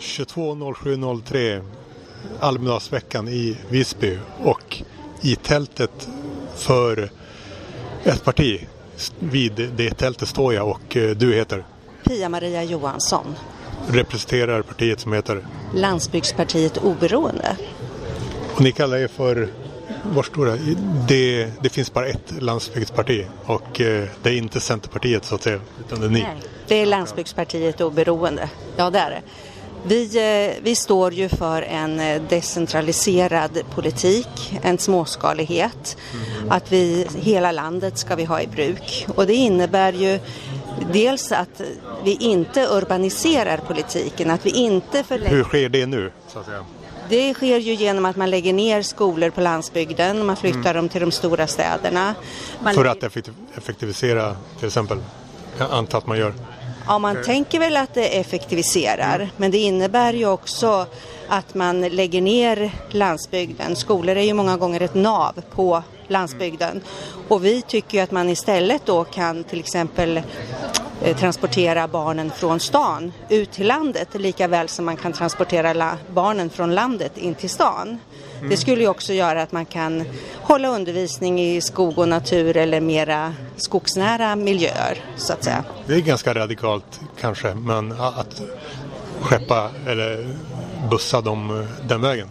22.07.03 Almedalsveckan i Visby och i tältet för ett parti. Vid det tältet står jag och eh, du heter? Pia-Maria Johansson. Representerar partiet som heter? Landsbygdspartiet Oberoende. Och ni kallar er för var står det? det? Det finns bara ett landsbygdsparti och eh, det är inte Centerpartiet så att säga, utan det är ni. Nej, det är Landsbygdspartiet Oberoende. Ja, det är det. Vi, eh, vi står ju för en eh, decentraliserad politik, en småskalighet. Mm. Att vi, hela landet ska vi ha i bruk. Och det innebär ju dels att vi inte urbaniserar politiken, att vi inte förlägger... Hur sker det nu? Så att säga? Det sker ju genom att man lägger ner skolor på landsbygden man flyttar mm. dem till de stora städerna. Man För att effektivisera till exempel? Jag antar att man gör. Ja, man mm. tänker väl att det effektiviserar, mm. men det innebär ju också att man lägger ner landsbygden. Skolor är ju många gånger ett nav på landsbygden och vi tycker ju att man istället då kan till exempel transportera barnen från stan ut till landet lika väl som man kan transportera barnen från landet in till stan. Det skulle ju också göra att man kan hålla undervisning i skog och natur eller mera skogsnära miljöer så att säga. Det är ganska radikalt kanske, men att skeppa eller bussa dem den vägen.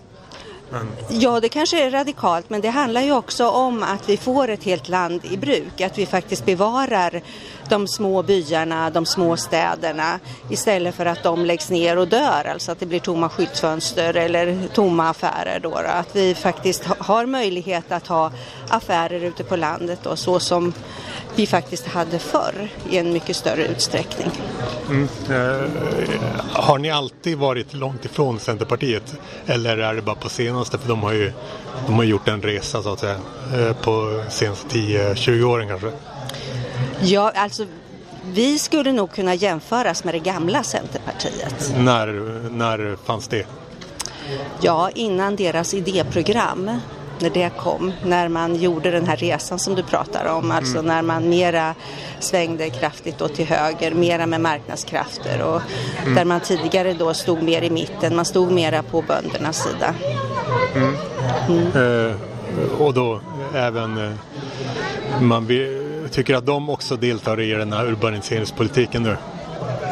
Mm. Ja, det kanske är radikalt, men det handlar ju också om att vi får ett helt land i bruk, att vi faktiskt bevarar de små byarna, de små städerna istället för att de läggs ner och dör, alltså att det blir tomma skyltfönster eller tomma affärer. Då, då. Att vi faktiskt har möjlighet att ha affärer ute på landet då, så som vi faktiskt hade förr i en mycket större utsträckning. Mm. Eh, har ni alltid varit långt ifrån Centerpartiet eller är det bara på senaste? För de har ju de har gjort en resa så att säga eh, på senaste 10-20 åren kanske. Ja, alltså vi skulle nog kunna jämföras med det gamla Centerpartiet. När, när fanns det? Ja, innan deras idéprogram när det kom, när man gjorde den här resan som du pratar om, alltså mm. när man mera svängde kraftigt då till höger, mera med marknadskrafter och mm. där man tidigare då stod mer i mitten, man stod mera på böndernas sida. Mm. mm. Eh, och då även eh, man tycker att de också deltar i den här urbaniseringspolitiken nu?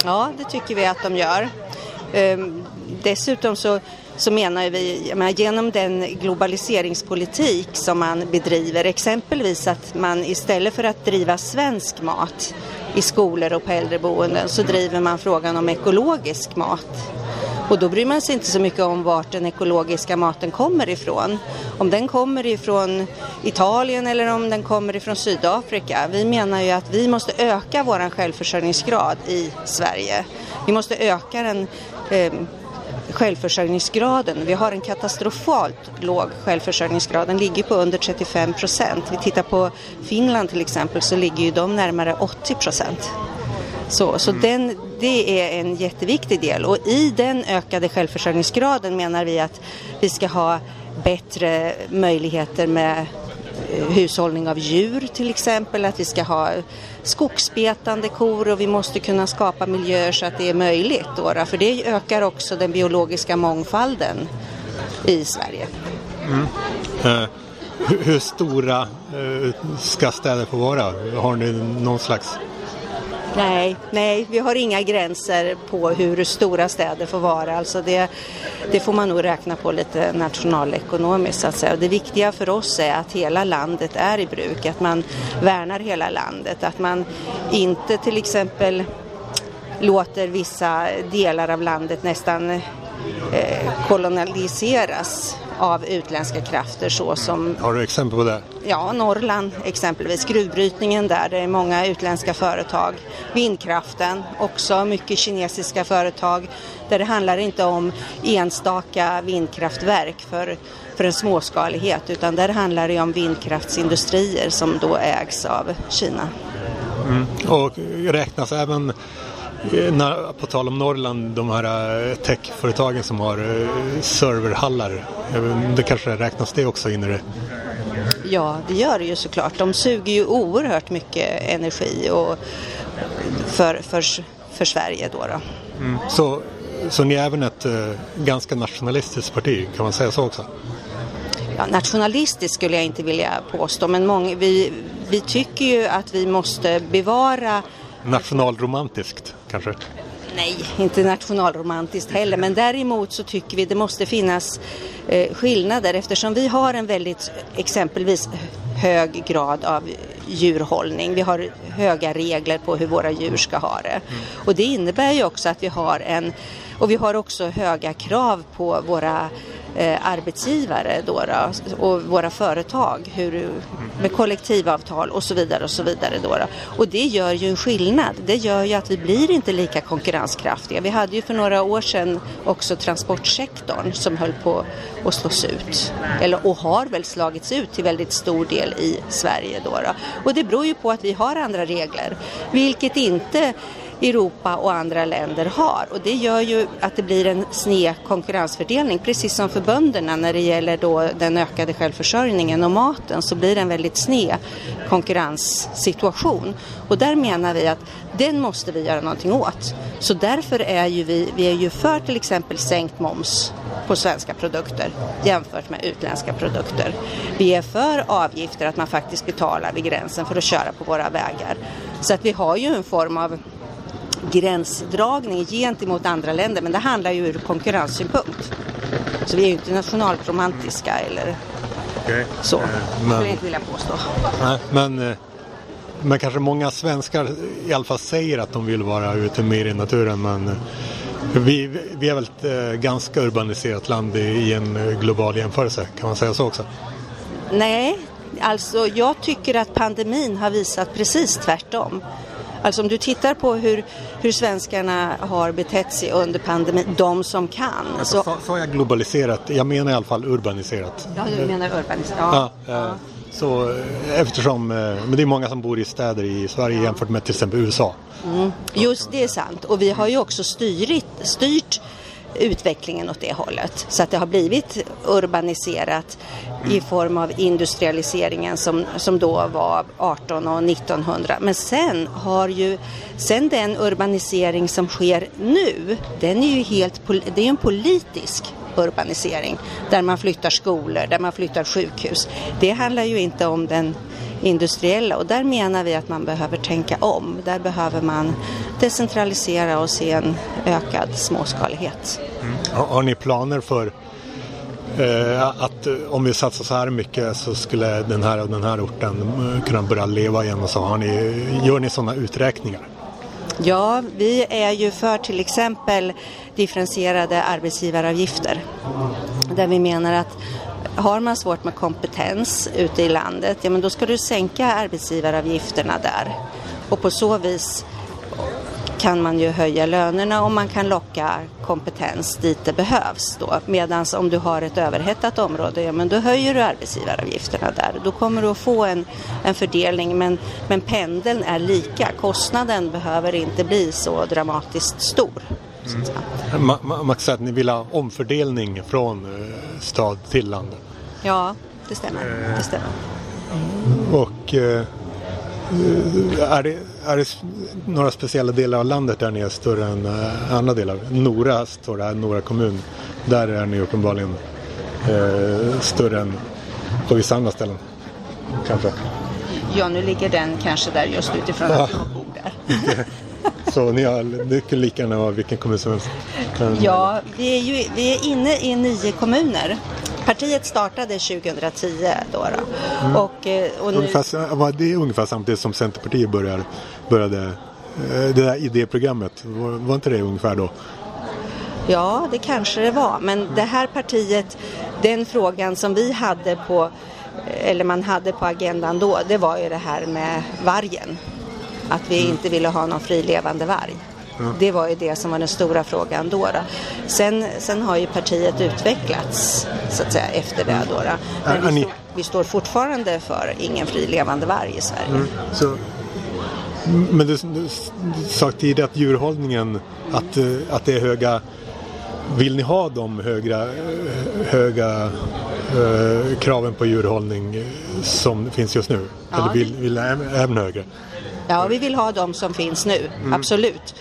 Ja, det tycker vi att de gör. Eh, dessutom så så menar vi, menar, genom den globaliseringspolitik som man bedriver, exempelvis att man istället för att driva svensk mat i skolor och på äldreboenden så driver man frågan om ekologisk mat. Och då bryr man sig inte så mycket om vart den ekologiska maten kommer ifrån. Om den kommer ifrån Italien eller om den kommer ifrån Sydafrika. Vi menar ju att vi måste öka vår självförsörjningsgrad i Sverige. Vi måste öka den eh, självförsörjningsgraden. Vi har en katastrofalt låg självförsörjningsgrad. Den ligger på under 35 procent. Vi tittar på Finland till exempel så ligger ju de närmare 80 procent. Så, så mm. den, det är en jätteviktig del och i den ökade självförsörjningsgraden menar vi att vi ska ha bättre möjligheter med hushållning av djur till exempel, att vi ska ha skogsbetande kor och vi måste kunna skapa miljöer så att det är möjligt. Då, för det ökar också den biologiska mångfalden i Sverige. Mm. Eh, hur, hur, stora eh, ska städer få vara? Har ni någon slags Nej, nej, vi har inga gränser på hur stora städer får vara. Alltså det, det får man nog räkna på lite nationalekonomiskt. Så att säga. Det viktiga för oss är att hela landet är i bruk, att man värnar hela landet, att man inte till exempel låter vissa delar av landet nästan eh, kolonialiseras av utländska krafter så som... Har du exempel på det? Ja, Norrland exempelvis, gruvbrytningen där, det är många utländska företag. Vindkraften, också mycket kinesiska företag där det handlar inte om enstaka vindkraftverk för, för en småskalighet utan där handlar det om vindkraftsindustrier som då ägs av Kina. Mm. Och räknas även när, på tal om Norrland, de här eh, techföretagen som har eh, serverhallar. Det kanske räknas det också in i det? Ja, det gör det ju såklart. De suger ju oerhört mycket energi och för, för, för Sverige då. då. Mm. Så så ni är även ett eh, ganska nationalistiskt parti, kan man säga så också? Ja, nationalistiskt skulle jag inte vilja påstå, men många, vi, vi tycker ju att vi måste bevara Nationalromantiskt kanske? Nej, inte nationalromantiskt heller, men däremot så tycker vi det måste finnas eh, skillnader eftersom vi har en väldigt exempelvis hög grad av djurhållning. Vi har höga regler på hur våra djur ska ha det. Och det innebär ju också att vi har en, och vi har också höga krav på våra Eh, arbetsgivare då, då, och våra företag hur, med kollektivavtal och så vidare och så vidare. Då, då. Och det gör ju en skillnad. Det gör ju att vi blir inte lika konkurrenskraftiga. Vi hade ju för några år sedan också transportsektorn som höll på att slås ut. Eller, och har väl slagits ut till väldigt stor del i Sverige. Då, då. Och det beror ju på att vi har andra regler, vilket inte Europa och andra länder har. Och det gör ju att det blir en sned konkurrensfördelning. Precis som för bönderna när det gäller då den ökade självförsörjningen och maten så blir det en väldigt sned konkurrenssituation. Och där menar vi att den måste vi göra någonting åt. Så därför är ju vi, vi är ju för till exempel sänkt moms på svenska produkter jämfört med utländska produkter. Vi är för avgifter, att man faktiskt betalar vid gränsen för att köra på våra vägar. Så att vi har ju en form av gränsdragning gentemot andra länder men det handlar ju ur konkurrenssynpunkt. Så vi är ju inte nationalromantiska eller okay. så, men, skulle jag inte vilja påstå. Nej, men, men kanske många svenskar i alla fall säger att de vill vara ute mer i naturen men vi, vi är väl ett ganska urbaniserat land i en global jämförelse, kan man säga så också? Nej, alltså jag tycker att pandemin har visat precis tvärtom. Alltså om du tittar på hur, hur svenskarna har betett sig under pandemin, de som kan. Alltså, så, sa jag globaliserat? Jag menar i alla fall urbaniserat. Ja, du menar urbaniserat. Ja. ja, ja. Så eh, eftersom, eh, men det är många som bor i städer i Sverige jämfört med till exempel USA. Mm. Just det är sant och vi har ju också styrit, styrt utvecklingen åt det hållet. Så att det har blivit urbaniserat i form av industrialiseringen som, som då var 18 och 1900. Men sen har ju, sen den urbanisering som sker nu, den är ju helt, det är en politisk urbanisering där man flyttar skolor, där man flyttar sjukhus. Det handlar ju inte om den industriella och där menar vi att man behöver tänka om. Där behöver man decentralisera och se en ökad småskalighet. Mm. Har, ni planer för eh, att om vi satsar så här mycket så skulle den här och den här orten eh, kunna börja leva igen och så har ni, gör ni sådana uträkningar? Ja, vi är ju för till exempel differentierade arbetsgivaravgifter. Där vi menar att har man svårt med kompetens ute i landet, ja men då ska du sänka arbetsgivaravgifterna där. Och på så vis kan man ju höja lönerna och man kan locka kompetens dit det behövs. Medan om du har ett överhettat område, ja men då höjer du arbetsgivaravgifterna där. Då kommer du att få en, en fördelning men, men pendeln är lika. Kostnaden behöver inte bli så dramatiskt stor. Mm. Man, man kan säga att ni vill ha omfördelning från eh, stad till land. Ja, det stämmer. Det stämmer. Och eh, är, det, är det några speciella delar av landet där ni är större än eh, andra delar? Nora står det här, Nora kommun. Där är ni uppenbarligen eh, större än på vissa andra ställen. Kanske. Ja, nu ligger den kanske där just utifrån att jag bor där. Så ni har, det kan lika gärna vara vilken kommun som helst. Ja, vi är ju vi är inne i nio kommuner. Partiet startade 2010 då. då. Mm. Och, eh, och nu... ungefär, det är ungefär samtidigt som Centerpartiet började, började eh, det där idéprogrammet. Var, var inte det ungefär då? Ja, det kanske det var. Men det här partiet, den frågan som vi hade på, eller man hade på agendan då, det var ju det här med vargen. Att vi mm. inte ville ha någon frilevande varg. Ja. Det var ju det som var den stora frågan då. då. Sen, sen har ju partiet utvecklats så att säga efter det då. då. Men vi, stå, vi, står fortfarande för ingen frilevande varg i Sverige. Mm. Så, men du, du, sa tidigare att djurhållningen, att, eh, att det är höga vill ni ha de högra, höga äh, kraven på djurhållning som finns just nu? Ja, Eller vill, vill även högre? Ja, vi vill ha de som finns nu, mm. absolut.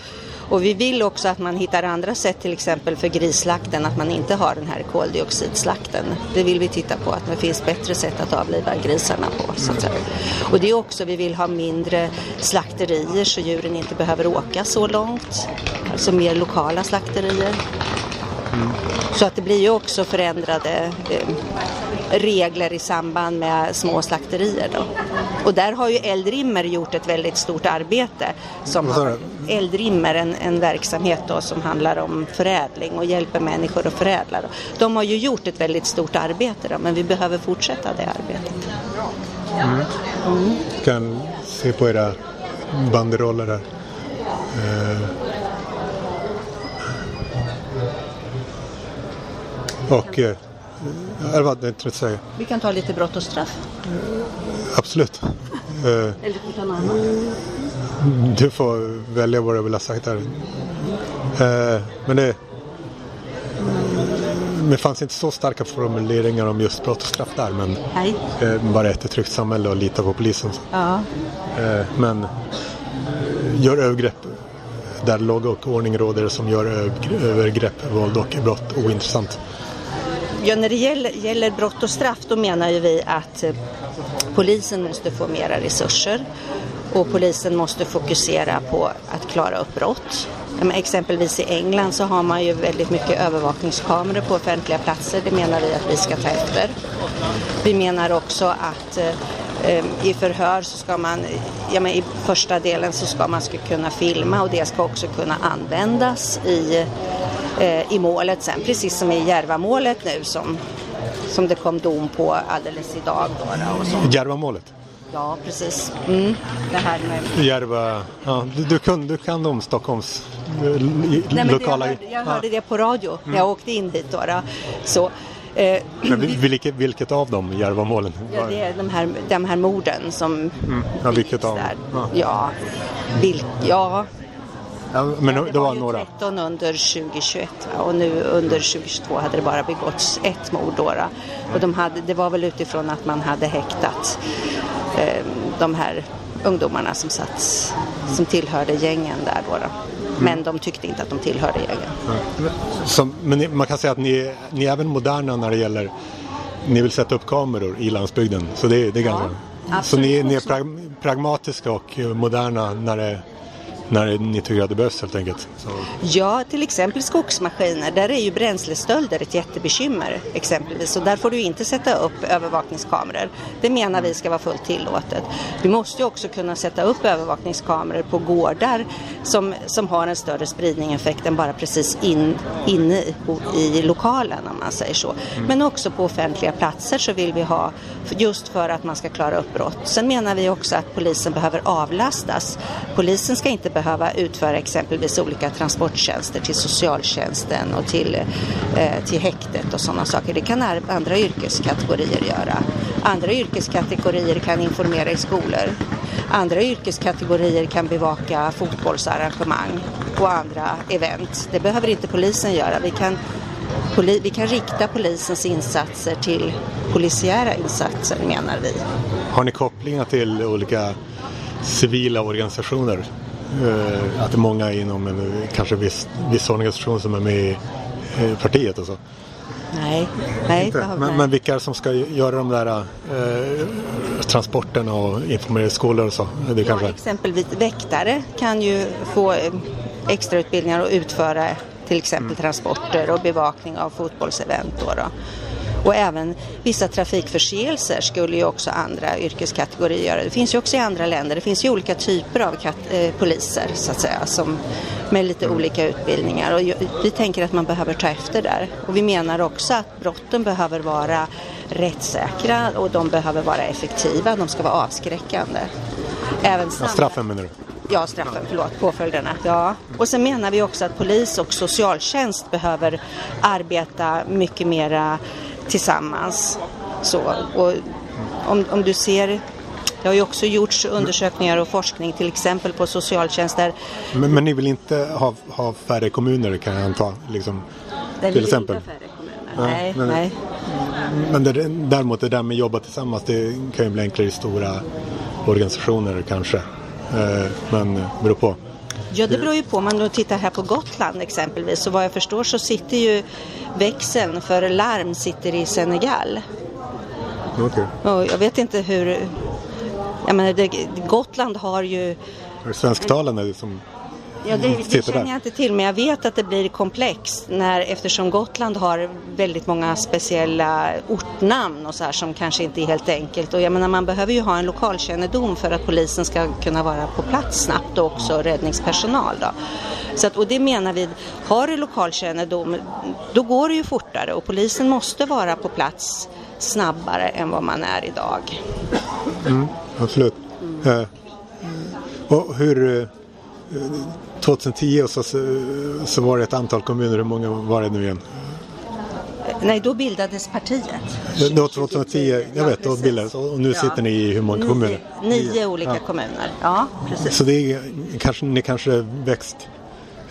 Och vi vill också att man hittar andra sätt till exempel för grisslakten, att man inte har den här koldioxidslakten. Det vill vi titta på, att det finns bättre sätt att avliva grisarna på. Så att säga. Och det är också, vi vill ha mindre slakterier så djuren inte behöver åka så långt. Alltså mer lokala slakterier. Mm. Så att det blir ju också förändrade eh, regler i samband med små slakterier. Då. Och där har ju Eldrimmer gjort ett väldigt stort arbete. Som har, Eldrimmer, en, en verksamhet då som handlar om förädling och hjälper människor att förädla. Då. De har ju gjort ett väldigt stort arbete då, men vi behöver fortsätta det arbetet. Mm. Mm. kan se på era banderoller här. Eh. Och eh, vad det inte säga. Vi kan ta lite brott och straff. Absolut. Eller ta något annat. Du får välja vad du vill ha sagt där. Eh, men det, det fanns inte så starka formuleringar om just brott och straff där. Men Nej. bara ett tryggt samhälle och lita på polisen. Ja. Eh, men gör övergrepp där lag och ordning råder som gör övergrepp, våld och brott ointressant. Ja, när det gäller, gäller brott och straff då menar ju vi att eh, polisen måste få mera resurser och polisen måste fokusera på att klara upp brott. Exempelvis i England så har man ju väldigt mycket övervakningskameror på offentliga platser. Det menar vi att vi ska ta efter. Vi menar också att eh, eh, i förhör så ska man, ja men i första delen så ska man ska kunna filma och det ska också kunna användas i eh, i målet sen, precis som i Järvamålet nu som, som det kom dom på alldeles idag. Då, då Järvamålet? Ja, precis. Mm. Det här med... Järva, ja, du, du, kan, du kan om Stockholms eh, Nej, lokala... Jag hörde, jag hörde det på radio när jag åkte in hit. Då, då. Så, eh, Men vilket, vilket av dem, Järvamålen? Ja, det är de här, de här morden som... Mm. Ja, vilket av dem? Ja, ja, vilk, ja Ja, men det, det var, var några. 13 under 2021 och nu under 2022 hade det bara begåtts ett mord. Då, och de hade, det var väl utifrån att man hade häktat eh, de här ungdomarna som, satt, som tillhörde gängen där. Då, då. Mm. Men de tyckte inte att de tillhörde gängen. Så, men man kan säga att ni, ni är även moderna när det gäller ni vill sätta upp kameror i landsbygden. Så det, det är ganska... Ja, så ni, ni är pragmatiska och moderna när det när ni tycker att det behövs helt enkelt? Så. Ja, till exempel skogsmaskiner. Där är ju bränslestölder ett jättebekymmer exempelvis och där får du inte sätta upp övervakningskameror. Det menar vi ska vara fullt tillåtet. Vi måste ju också kunna sätta upp övervakningskameror på gårdar som, som har en större spridningseffekt än bara precis in, inne i, i lokalen om man säger så. Mm. Men också på offentliga platser så vill vi ha just för att man ska klara upp brott. Sen menar vi också att polisen behöver avlastas. Polisen ska inte behöva utföra exempelvis olika transporttjänster till socialtjänsten och till, eh, till häktet och sådana saker. Det kan andra yrkeskategorier göra. Andra yrkeskategorier kan informera i skolor. Andra yrkeskategorier kan bevaka fotbollsarrangemang och andra event. Det behöver inte polisen göra. Vi kan, poli, vi kan rikta polisens insatser till polisiära insatser menar vi. Har ni kopplingar till olika civila organisationer? Eh, att det är många inom en kanske viss, viss organisation som är med i partiet och så. Nej, nej. Men, men vilka som ska göra de där eh, transporterna och informera skolor och så? Det ja, kanske... Exempelvis väktare kan ju få eh, extrautbildningar och utföra till exempel mm. transporter och bevakning av fotbollsevent. Då, då. Och även vissa trafikförseelser skulle ju också andra yrkeskategorier göra. Det finns ju också i andra länder. Det finns ju olika typer av eh, poliser så att säga som, med lite olika utbildningar. Och vi tänker att man behöver ta efter där. Och vi menar också att brotten behöver vara rättssäkra och de behöver vara effektiva. De ska vara avskräckande. Även ja, straffen menar du? Ja, straffen, förlåt, påföljderna. Ja. Och sen menar vi också att polis och socialtjänst behöver arbeta mycket mera tillsammans. Så, och om, om du ser det har ju också gjorts undersökningar och forskning till exempel på socialtjänster. Men, men ni vill inte ha, ha färre kommuner kan jag anta? Liksom, till vill exempel. färre kommuner. nej, men, nej. Men det, däremot det där med att jobba tillsammans det kan ju bli enklare i stora organisationer kanske. Eh, men beror på. Ja, det beror ju på. Om man tittar här på Gotland exempelvis, så vad jag förstår så sitter ju växeln för larm sitter i Senegal. Och jag vet inte hur... Jag menar, det, Gotland har ju... Är det svensktalande som Ja, det, det sitter känner jag inte till, men jag vet att det blir komplext när, eftersom Gotland har väldigt många speciella ortnamn och så här som kanske inte är helt enkelt. Och jag menar, man behöver ju ha en lokalkännedom för att polisen ska kunna vara på plats snabbt och också räddningspersonal. Då. Så att, och det menar vi, har du lokalkännedom då går det ju fortare och polisen måste vara på plats snabbare än vad man är idag. Absolut. Eh, och hur... eh, 2010 och så, så var det ett antal kommuner, hur många var det nu igen? Nej, då bildades partiet. Var 2010, jag vet, då bildades och nu Ja. sitter ni i hur många Nio, kommuner? nio olika kommuner. Ja, precis. Så det är kanske, ni kanske växt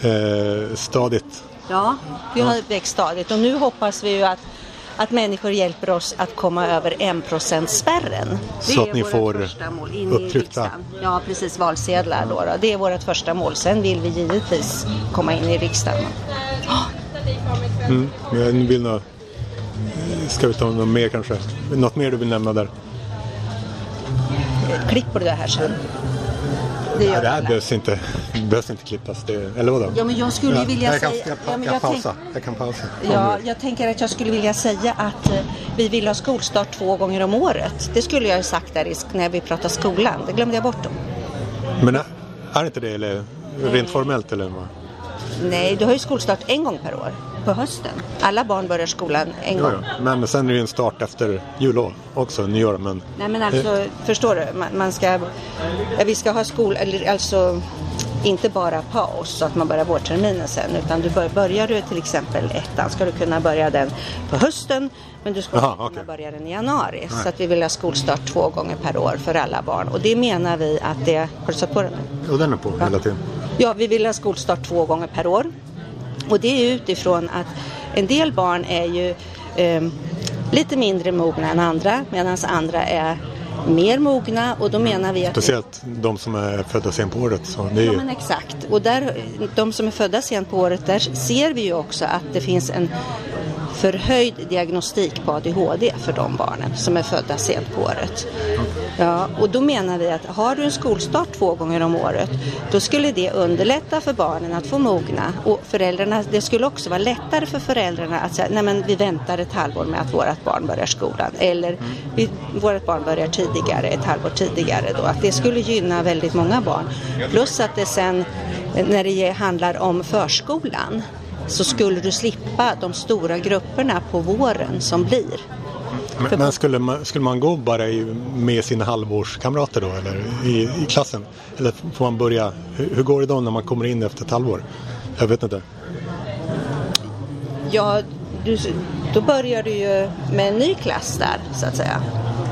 eh, stadigt. Ja, vi har växt stadigt och nu hoppas vi ju att, att människor hjälper oss att komma över 1%-spärren. Det Så att ni får upptryckta-. Ja, precis, valsedlar då, då. Det är vårt första mål. Sen vill vi givetvis komma in i riksdagen. Mm. Men vill nå, ska vi ta något mer kanske? Något mer du vill nämna där? Klipp på det här sen. Det Ja, gör det här behövs inte, behövs inte klippas. Det, eller vadå? Ja, men jag skulle ju vilja jag kan, säga... Jag, ja, tänk- pausa. jag kan pausa. Ja, jag tänker att jag skulle vilja säga att eh, vi vill ha skolstart två gånger om året. Det skulle jag ha sagt där när vi pratade skolan. Det glömde jag bort då. Men är- är inte det eller, rent formellt eller? vad? Nej, du har ju skolstart en gång per år. På hösten. Alla barn börjar skolan en Ja, gång. ja. Men sen är det ju en start efter jullov också, nyår. Men Nej men alltså, förstår du? Man, man ska, ja, vi ska ha skol, eller alltså inte bara paus så att man börjar vårterminen sen utan du bör, börjar du till exempel ettan ska du kunna börja den på hösten men du ska Aha, kunna okej. börja den i januari. Så att vi vill ha skolstart två gånger per år för alla barn och det menar vi att det, har du satt på den? och den är på hela tiden. Ja, vi vill ha skolstart två gånger per år. Och det är utifrån att en del barn är ju eh, lite mindre mogna än andra medan andra är mer mogna och då menar vi att... Speciellt de som är födda sent på året. Så det är Ja men exakt. Och där, de som är födda sent på året, där ser vi ju också att det finns en förhöjd diagnostik på ADHD för de barnen som är födda sent på året. Ja, och då menar vi att har du en skolstart två gånger om året då skulle det underlätta för barnen att få mogna och föräldrarna, det skulle också vara lättare för föräldrarna att säga nej men vi väntar ett halvår med att vårt barn börjar skolan eller vi, vårt barn börjar tidigare, ett halvår tidigare då. Att det skulle gynna väldigt många barn. Plus att det sen när det handlar om förskolan så skulle du slippa de stora grupperna på våren som blir. men men skulle, man, skulle man gå bara i, med sina halvårskamrater då eller i, i klassen? Eller får man börja, hur, hur går det då när man kommer in efter ett halvår? Jag vet inte. Ja, du, då börjar du ju med en ny klass där så att säga.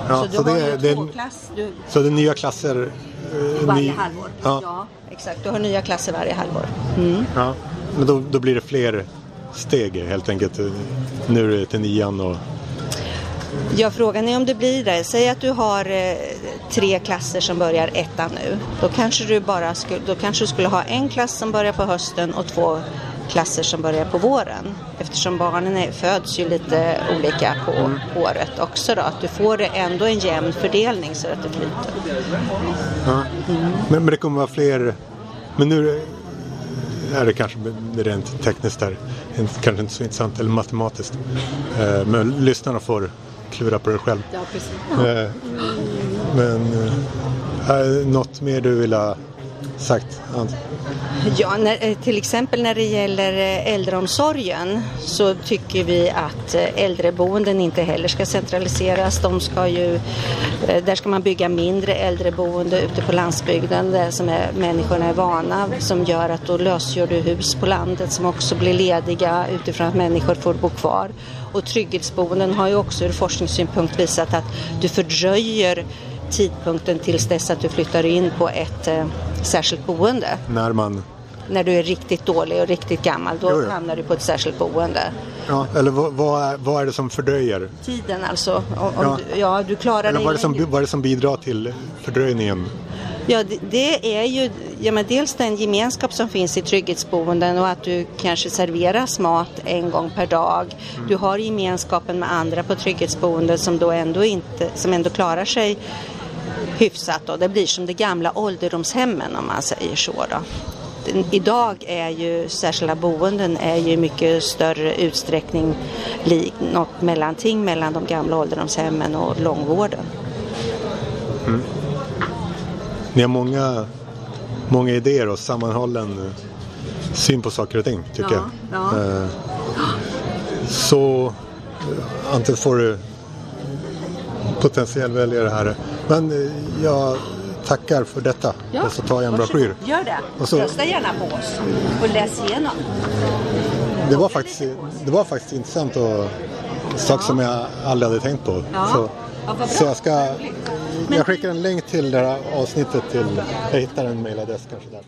Ja, så så det är- det är- klass du, Så det är nya klasser? eh, varje ny- halvår. Ja. exakt. Du har nya klasser varje halvår. Mm. ja. Men då, då blir det fler steg helt enkelt. Nu är det till nian och Ja, frågan är om det blir det. Säg att du har eh, tre klasser som börjar ettan nu. Då kanske, du bara skulle, då kanske du skulle ha en klass som börjar på hösten och två klasser som börjar på våren. Eftersom barnen är, föds ju lite olika på året också då. Att du får ändå en jämn fördelning så att det flyter. Ja. Men, men det kommer vara fler. Men nu är det kanske rent tekniskt där. Kanske inte så intressant eller matematiskt. Eh, Men lyssnarna får klura på det själv. Ja, precis. Eh, Men eh, något mer du vill ha sagt? Ja, när, eh, till exempel när det gäller eh, äldreomsorgen så tycker vi att eh, äldreboenden inte heller ska centraliseras. De ska ju, där ska man bygga mindre äldreboende ute på landsbygden där som är, människorna är vana som gör att då lösgör du hus på landet som också blir lediga utifrån att människor får bo kvar. Och trygghetsboenden har ju också ur forskningssynpunkt visat att du fördröjer tidpunkten tills dess att du flyttar in på ett eh, särskilt boende. När man när du är riktigt dålig och riktigt gammal, då Jo, jo. hamnar du på ett särskilt boende. Ja, eller vad, vad, är, vad är det som fördröjer? Tiden alltså. Om, om Ja. Du, ja, du klarar Eller vad är, det som, vad är det som bidrar till fördröjningen? Ja, det, det är ju ja, men dels den gemenskap som finns i trygghetsboenden och att du kanske serveras mat en gång per dag. Du har gemenskapen med andra på trygghetsboenden som då ändå, inte, som ändå klarar sig hyfsat. Då. Det blir som det gamla ålderdomshemmen om man säger så. Då. Idag är ju särskilda boenden är ju mycket större utsträckning lik, något mellanting mellan de gamla ålderdomshemmen och långvården. Ni har många, många idéer och sammanhållen eh, syn på saker och ting tycker Ja, jag. ja. Eh, Så eh, antingen får du potentiell väljare här. Men eh, jag tackar för detta och så tar jag en broschyr. Gör det. Och så- Rösta gärna på oss och läs igenom. Det var faktiskt, det var faktiskt intressant och saker som jag aldrig hade tänkt på. Ja. Så, Ja, så jag ska jag skickar en länk till det här avsnittet till, jag hittar en mejladress kanske där.